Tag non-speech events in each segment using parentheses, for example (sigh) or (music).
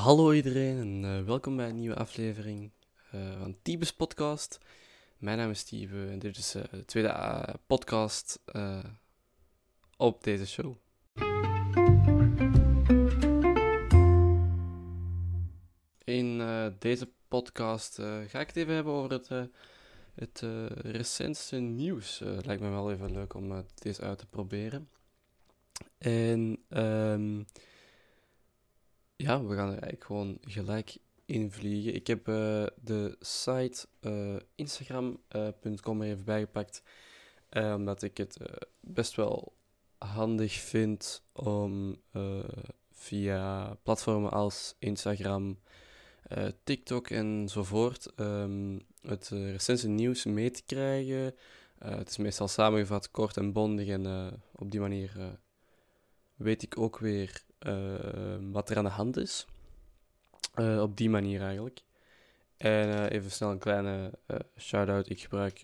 Hallo iedereen en eh, welkom bij een nieuwe aflevering uh, van Tibes Podcast. Mijn naam is Steven en dit is uh, de tweede podcast op deze show. In deze podcast ga ik het even hebben over het, het recentste nieuws. lijkt me wel even leuk om deze uit te proberen. En... Um, ja, we gaan er eigenlijk gewoon gelijk in vliegen. Ik heb uh, de site eh, instagram.com uh, er even bijgepakt. Omdat ik het best wel handig vind om via platformen als Instagram, TikTok enzovoort um, het recente nieuws mee te krijgen. het is meestal samengevat, kort en bondig. En op die manier weet ik ook weer wat er aan de hand is. Eh, op die manier eigenlijk. En eh, even snel een kleine uh, shout-out. Ik gebruik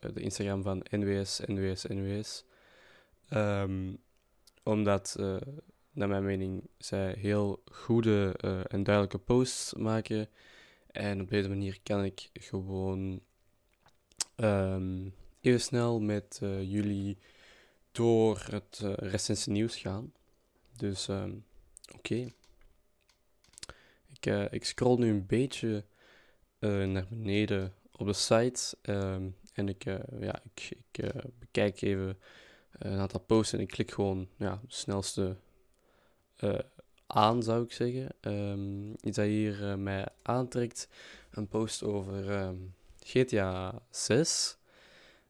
de Instagram van NWS, NWS, NWS. Um, omdat, naar mijn mening, zij heel goede en duidelijke posts maken. En op deze manier kan ik gewoon um, even snel met jullie door het recente nieuws gaan. Dus um, oké. Ik, uh, ik scroll nu een beetje uh, naar beneden op de site. Um, en ik, uh, ja, ik, ik bekijk even een aantal posts en ik klik gewoon ja, de snelste aan, zou ik zeggen. Um, iets dat hier mij aantrekt. Een post over GTA 6.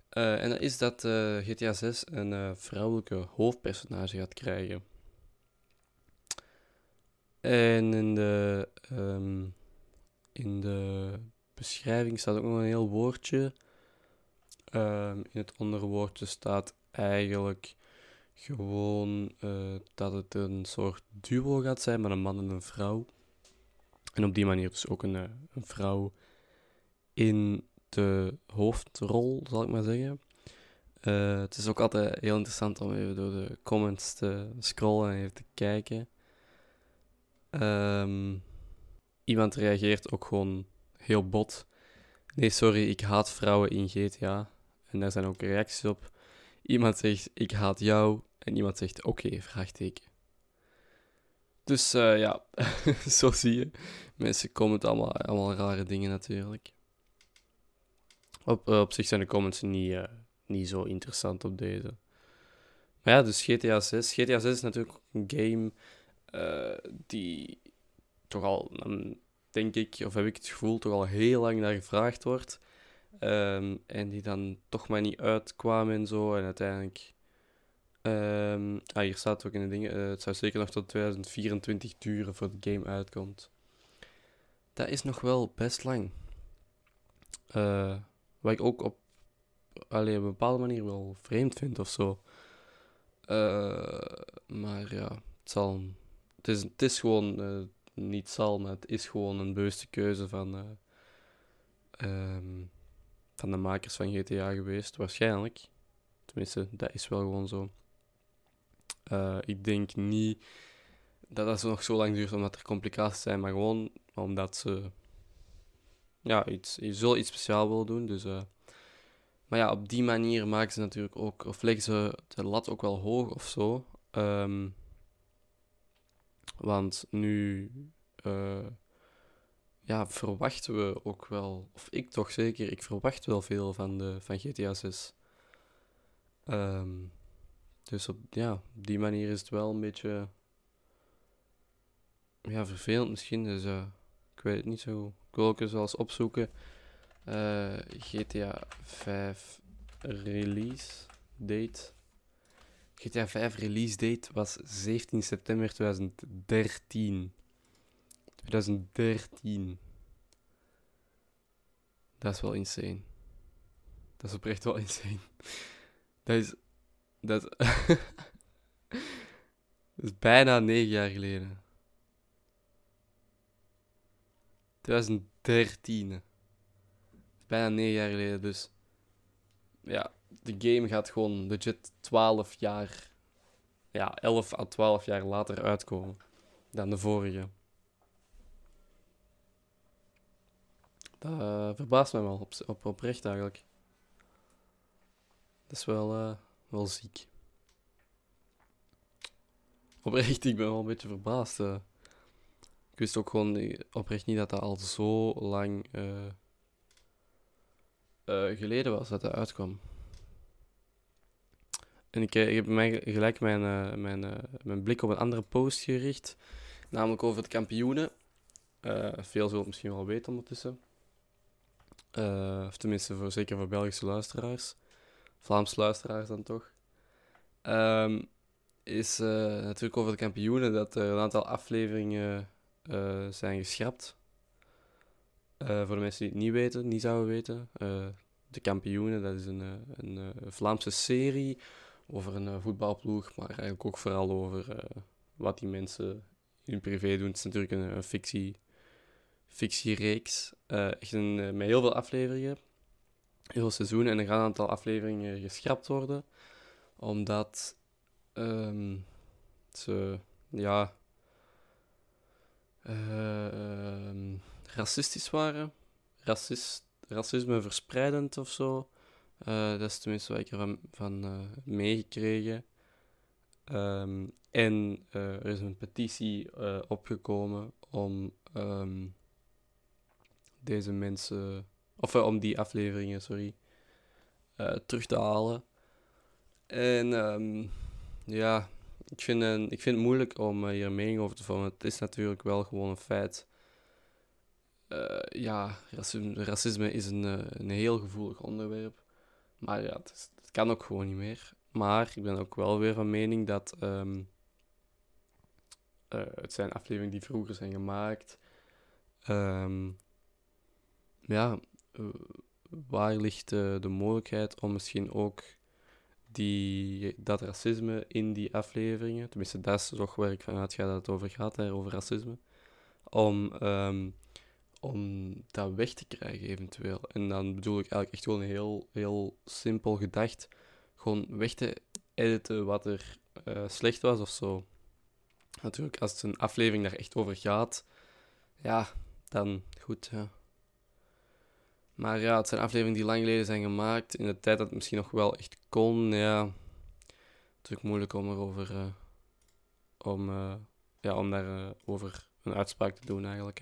en dat is dat GTA 6 een vrouwelijke hoofdpersonage gaat krijgen. En in de, ehm, in de beschrijving staat ook nog een heel woordje. Um, in het onderwoordje staat eigenlijk gewoon uh, dat het een soort duo gaat zijn met een man en een vrouw. En op die manier dus ook een, eh, een vrouw in de hoofdrol, zal ik maar zeggen. Uh, het is ook altijd heel interessant om even door de comments te scrollen en even te kijken. Um, iemand reageert ook gewoon heel bot. Nee, sorry, ik haat vrouwen in GTA. En daar zijn ook reacties op. Iemand zegt, ik haat jou. En iemand zegt, oké, okay, vraagteken. Dus uh, ja, (laughs) zo zie je. Mensen commenten allemaal, allemaal rare dingen natuurlijk. Op, uh, op zich zijn de comments niet, uh, niet zo interessant op deze. Maar ja, dus GTA 6. GTA 6 is natuurlijk een game uh, die toch al, denk ik, of heb ik het gevoel, toch al heel lang naar gevraagd wordt. Um, en die dan toch maar niet uitkwamen en zo. En uiteindelijk. Um, ah, hier staat ook in de dingen. Uh, het zou zeker nog tot 2024 duren voordat de game uitkomt. Dat is nog wel best lang. Uh, wat ik ook op, allee, op een bepaalde manier wel vreemd vind of zo. Maar ja, het zal het is, het is gewoon uh, niet zal, maar het is gewoon een bewuste keuze van, uh, um, van de makers van GTA geweest, waarschijnlijk. Tenminste, dat is wel gewoon zo. Uh, ik denk niet dat dat nog zo lang duurt omdat er complicaties zijn, maar gewoon omdat ze ja, iets, je zult iets speciaal willen doen. Dus, maar ja, op die manier maken ze natuurlijk ook, of leggen ze de lat ook wel hoog of zo. Um, want nu uh, ja, verwachten we ook wel, of ik toch zeker, ik verwacht wel veel van, de, van GTA 6. Um, dus op, ja, die manier is het wel een beetje ja, vervelend misschien. Dus uh, ik weet het niet zo. Ik wil ook eens wel eens opzoeken. Uh, GTA 5 release date. GTA 5 release date was 17 september 2013. 2013. Dat is wel insane. Dat is oprecht wel (laughs) insane. Dat is. Dat, (laughs) dat is bijna 9 jaar geleden. 2013. Bijna 9 jaar geleden, dus. Ja, de game gaat gewoon legit 12 jaar, ja, 11 à 12 jaar later uitkomen dan de vorige. dat uh, verbaast mij wel op, op, oprecht eigenlijk. Dat is wel, uh, wel ziek. Oprecht, (laughs) ik ben wel een beetje verbaasd. Uh. Ik wist ook gewoon oprecht niet dat dat al zo lang geleden was dat dat uitkwam. En ik, ik heb mij gelijk mijn, mijn, mijn blik op een andere post gericht, namelijk over de kampioenen. veel zullen het misschien wel weten ondertussen. Of tenminste, voor, zeker voor Belgische luisteraars. Vlaamse luisteraars dan toch. Um, is uh, natuurlijk over de kampioenen dat er een aantal afleveringen zijn geschrapt. voor de mensen die het niet weten, niet zouden weten. de kampioenen, dat is een, een Vlaamse serie over een voetbalploeg, maar eigenlijk ook vooral over wat die mensen in hun privé doen. Het is natuurlijk een, fictie fictiereeks. Uh, echt een, met heel veel afleveringen. Heel veel seizoenen. En er gaan een aantal afleveringen geschrapt worden. Omdat um, ze, ja, uh, racistisch waren. Racist, racisme verspreidend of zo. Dat is tenminste wat ik ervan van, meegekregen. Um, en er is een petitie opgekomen om um, deze mensen, of uh, om die afleveringen, sorry, uh, terug te halen. En um, ja, ik vind, uh, ik vind het moeilijk om hier een mening over te vormen. Het is natuurlijk wel gewoon een feit. ja, racisme, racisme is een, een heel gevoelig onderwerp. Maar ja, het, kan ook gewoon niet meer. Maar ik ben ook wel weer van mening dat um, het zijn afleveringen die vroeger zijn gemaakt. Um, ja, uh, waar ligt de mogelijkheid om misschien ook die, dat racisme in die afleveringen, tenminste dat is toch waar ik vanuit ga dat het over gaat, over racisme, om, um, om dat weg te krijgen eventueel. En dan bedoel ik eigenlijk echt gewoon heel, heel simpel gedacht, gewoon weg te editen wat er uh, slecht was of zo. Natuurlijk, als het een aflevering daar echt over gaat, ja, dan goed, ja. Maar ja, het zijn afleveringen die lang geleden zijn gemaakt. In de tijd dat het misschien nog wel echt kon. Ja, natuurlijk moeilijk om erover. Uh, om, uh, ja, om daar over een uitspraak te doen eigenlijk.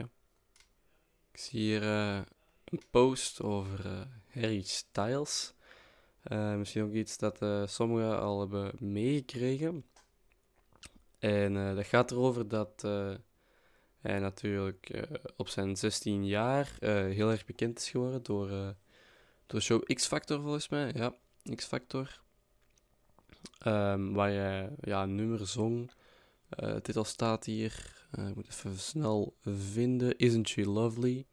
Ik zie hier een post over Harry Styles. misschien ook iets dat sommigen al hebben meegekregen. En dat gaat erover dat hij natuurlijk op zijn 16 jaar heel erg bekend is geworden door, door show X Factor, volgens mij. Ja, X Factor. Um, waar hij ja, een nummer zong. De titel staat hier. ik moet even snel vinden. Isn't She Lovely?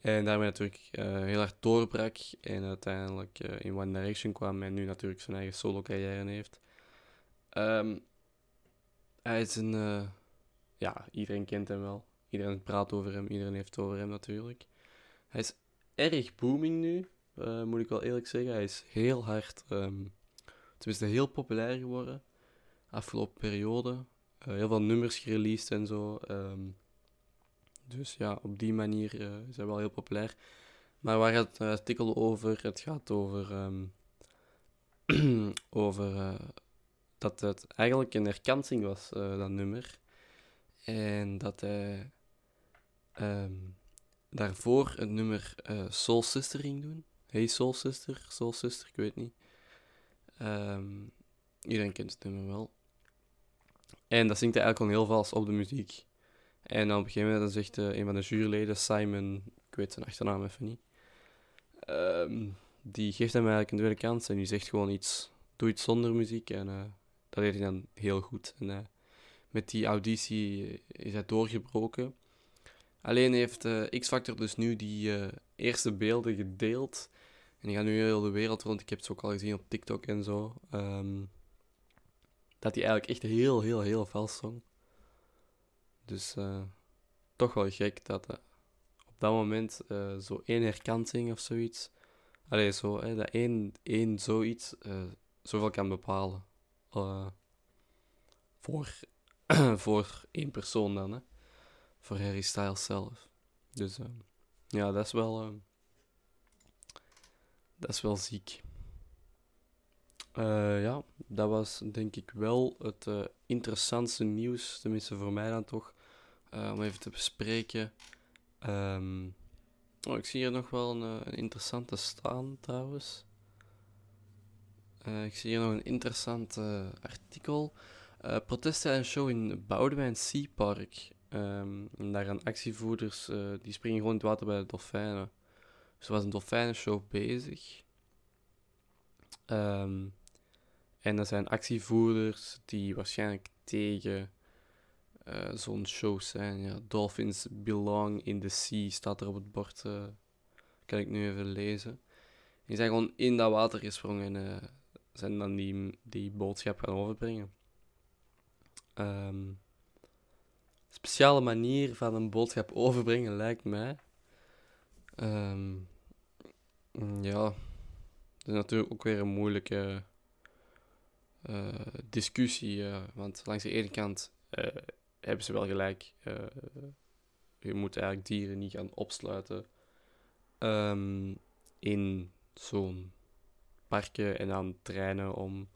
En daarmee natuurlijk heel erg doorbrak. En uiteindelijk in One Direction kwam. En nu natuurlijk zijn eigen solo carrière heeft. Um, hij is een ja, iedereen kent hem wel. Iedereen praat over hem, iedereen heeft het over hem natuurlijk. Hij is erg booming nu, uh, moet ik wel eerlijk zeggen. Hij is heel hard, um, tenminste heel populair geworden. Afgelopen periode. Uh, heel veel nummers gereleased en zo. Um, dus ja, op die manier is hij wel heel populair. Maar waar gaat het artikel over? Het gaat over, um, (clears throat) over dat het eigenlijk een herkansing was, dat nummer. En dat hij um, daarvoor het nummer uh, Soul Sister ging doen. Hey Soul Sister, Soul Sister, ik weet niet. Iedereen kent het nummer wel. En dat zingt hij eigenlijk al heel vals op de muziek. En op een gegeven moment zegt uh, een van de juryleden, Simon, ik weet zijn achternaam even niet, um, die geeft hem eigenlijk een tweede kans en die zegt gewoon iets, doe iets zonder muziek. En uh, dat deed hij dan heel goed. En met die auditie is hij doorgebroken. Alleen heeft X-Factor dus nu die eerste beelden gedeeld. En die gaan nu heel de wereld rond. Ik heb het ook al gezien op TikTok en zo. Um, dat hij eigenlijk echt heel, heel, heel vals zong. Dus uh, toch wel gek dat op dat moment zo één herkansing of zoiets. Allee, zo, hè, dat één, één zoiets zoveel kan bepalen. voor (clears throat) voor één persoon dan, hè. Voor Harry Styles zelf. Dus, ja, dat is wel. Dat is wel ziek. Uh, ja, dat was denk ik wel het uh, interessantste nieuws, tenminste voor mij dan toch, om even te bespreken. Um, oh, ik zie hier nog wel een, interessante staan trouwens. ik zie hier nog een interessant artikel. protesten en show in Boudewijn Sea Park. Um, en daar gaan actievoerders, die springen gewoon in het water bij de dolfijnen. Dus er was een dolfijnenshow bezig. Um, en dat zijn actievoerders die waarschijnlijk tegen uh, zo'n show zijn. Ja, Dolphins belong in the sea staat er op het bord. Uh, kan ik nu even lezen. Die zijn gewoon in dat water gesprongen en zijn dan die, die boodschap gaan overbrengen. Um, speciale manier van een boodschap overbrengen, lijkt mij. Um, ja, dat is natuurlijk ook weer een moeilijke discussie. Uh, want langs de ene kant uh, hebben ze wel gelijk. je moet eigenlijk dieren niet gaan opsluiten um, in zo'n parken en dan trainen om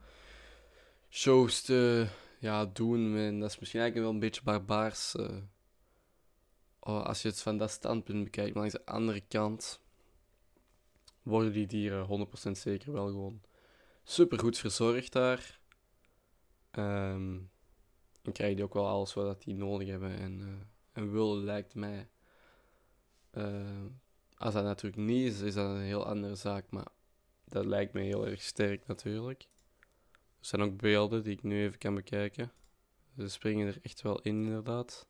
shows te ja, doen. En dat is misschien eigenlijk wel een beetje barbaars. Uh, als je het van dat standpunt bekijkt. Maar langs de andere kant worden die dieren 100% zeker wel gewoon super goed verzorgd daar. Um, en krijgen die ook wel alles wat die nodig hebben en, uh, en willen, lijkt mij. Uh, als dat natuurlijk niet is, is dat een heel andere zaak. Maar dat lijkt me heel erg sterk natuurlijk. Er zijn ook beelden die ik nu even kan bekijken. Ze springen er echt wel in, inderdaad.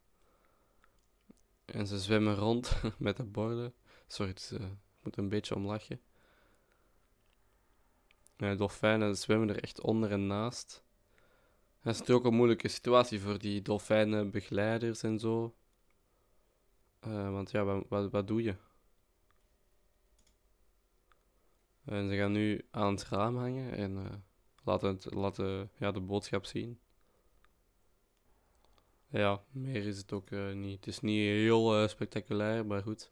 En ze zwemmen rond (laughs) met de borden. Sorry, ik moet een beetje om lachen. Ja, dolfijnen zwemmen er echt onder en naast. Dat is natuurlijk ook een moeilijke situatie voor die dolfijnenbegeleiders en zo. Uh, want ja, wat, wat, doe je? En ze gaan nu aan het raam hangen en uh, laten, het, laten ja, de boodschap zien. Ja, meer is het ook uh, niet. Het is niet heel spectaculair, maar goed.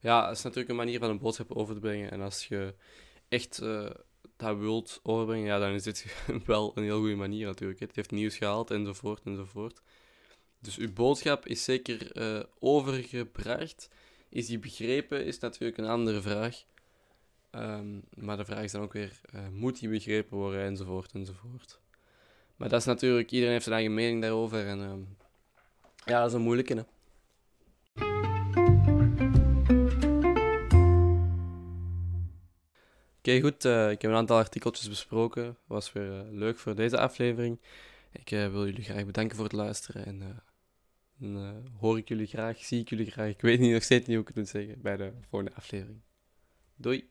Ja, het is natuurlijk een manier van een boodschap over te brengen. En als je echt dat wilt overbrengen, ja, dan is dit (laughs) wel een heel goede manier natuurlijk. Het heeft nieuws gehaald enzovoort enzovoort. Dus uw boodschap is zeker overgebracht. Is die begrepen, is natuurlijk een andere vraag. Um, maar de vraag is dan ook weer, moet die begrepen worden enzovoort enzovoort. Maar dat is natuurlijk, iedereen heeft zijn eigen mening daarover. En um, ja, dat is een moeilijke. Oké, goed. Uh, ik heb een aantal artikeltjes besproken. Was weer uh, leuk voor deze aflevering. Ik uh, wil jullie graag bedanken voor het luisteren. En dan hoor ik jullie graag, zie ik jullie graag. Ik weet niet, nog steeds niet hoe ik het moet zeggen bij de volgende aflevering. Doei!